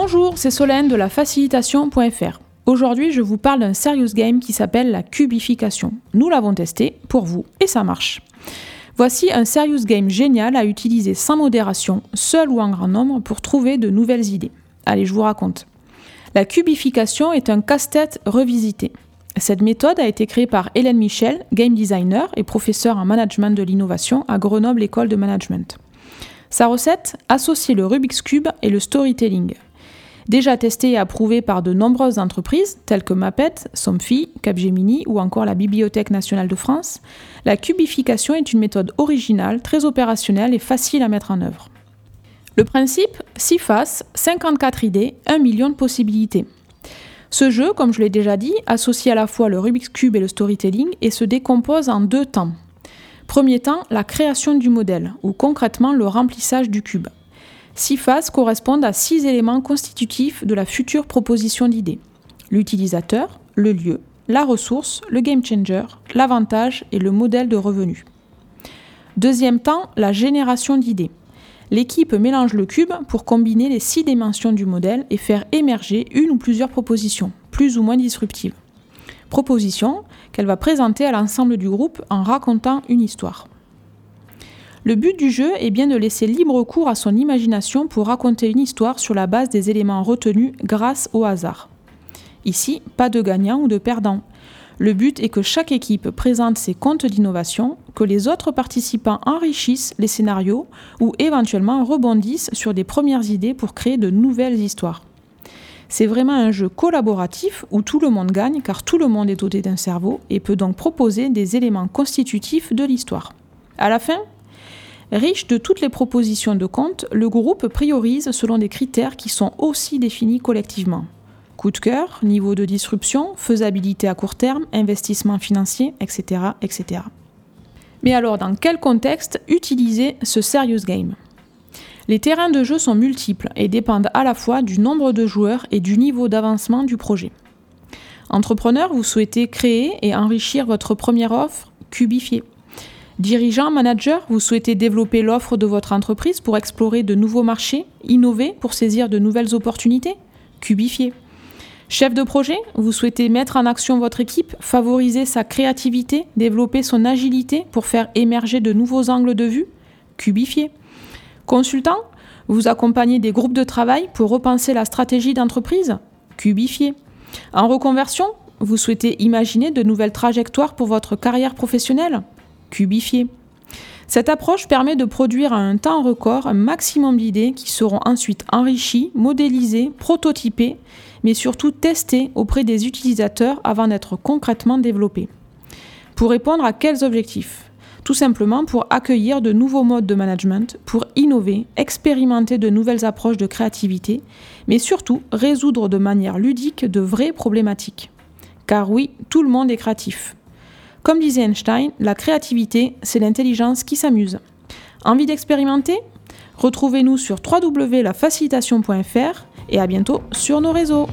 Bonjour, c'est Solène de la facilitation.fr. Aujourd'hui, je vous parle d'un serious game qui s'appelle la cubification. Nous l'avons testé pour vous et ça marche. Voici un serious game génial à utiliser sans modération, seul ou en grand nombre, pour trouver de nouvelles idées. Allez, je vous raconte. La cubification est un casse-tête revisité. Cette méthode a été créée par Hélène Michel, game designer et professeur en management de l'innovation à Grenoble École de Management. Sa recette Associer le Rubik's Cube et le storytelling. Déjà testé et approuvé par de nombreuses entreprises telles que Mapet, Somfy, Capgemini ou encore la Bibliothèque nationale de France, la cubification est une méthode originale, très opérationnelle et facile à mettre en œuvre. Le principe 6 faces, 54 idées, 1 million de possibilités. Ce jeu, comme je l'ai déjà dit, associe à la fois le Rubik's Cube et le storytelling et se décompose en deux temps. Premier temps, la création du modèle, ou concrètement le remplissage du cube. Six phases correspondent à six éléments constitutifs de la future proposition d'idée. L'utilisateur, le lieu, la ressource, le game changer, l'avantage et le modèle de revenu. Deuxième temps, la génération d'idées. L'équipe mélange le cube pour combiner les six dimensions du modèle et faire émerger une ou plusieurs propositions, plus ou moins disruptives. Propositions qu'elle va présenter à l'ensemble du groupe en racontant une histoire. Le but du jeu est bien de laisser libre cours à son imagination pour raconter une histoire sur la base des éléments retenus grâce au hasard. Ici, pas de gagnant ou de perdant. Le but est que chaque équipe présente ses comptes d'innovation, que les autres participants enrichissent les scénarios ou éventuellement rebondissent sur des premières idées pour créer de nouvelles histoires. C'est vraiment un jeu collaboratif où tout le monde gagne car tout le monde est doté d'un cerveau et peut donc proposer des éléments constitutifs de l'histoire. À la fin, riche de toutes les propositions de compte, le groupe priorise selon des critères qui sont aussi définis collectivement. Coup de cœur, niveau de disruption, faisabilité à court terme, investissement financier, etc. etc. Mais alors, dans quel contexte utiliser ce serious game? Les terrains de jeu sont multiples et dépendent à la fois du nombre de joueurs et du niveau d'avancement du projet. Entrepreneur, vous souhaitez créer et enrichir votre première offre, cubifier. Dirigeant, manager, vous souhaitez développer l'offre de votre entreprise pour explorer de nouveaux marchés, innover pour saisir de nouvelles opportunités, cubifier. Chef de projet, vous souhaitez mettre en action votre équipe, favoriser sa créativité, développer son agilité pour faire émerger de nouveaux angles de vue, cubifier. Consultant, vous accompagnez des groupes de travail pour repenser la stratégie d'entreprise, cubifier. En reconversion, vous souhaitez imaginer de nouvelles trajectoires pour votre carrière professionnelle, cubifier. Cette approche permet de produire à un temps record un maximum d'idées qui seront ensuite enrichies, modélisées, prototypées mais surtout tester auprès des utilisateurs avant d'être concrètement développés. Pour répondre à quels objectifs? Tout simplement pour accueillir de nouveaux modes de management, pour innover, expérimenter de nouvelles approches de créativité, mais surtout résoudre de manière ludique de vraies problématiques. Car oui, tout le monde est créatif. Comme disait Einstein, la créativité, c'est l'intelligence qui s'amuse. Envie d'expérimenter? Retrouvez-nous sur www.lafacilitation.fr et à bientôt sur nos réseaux.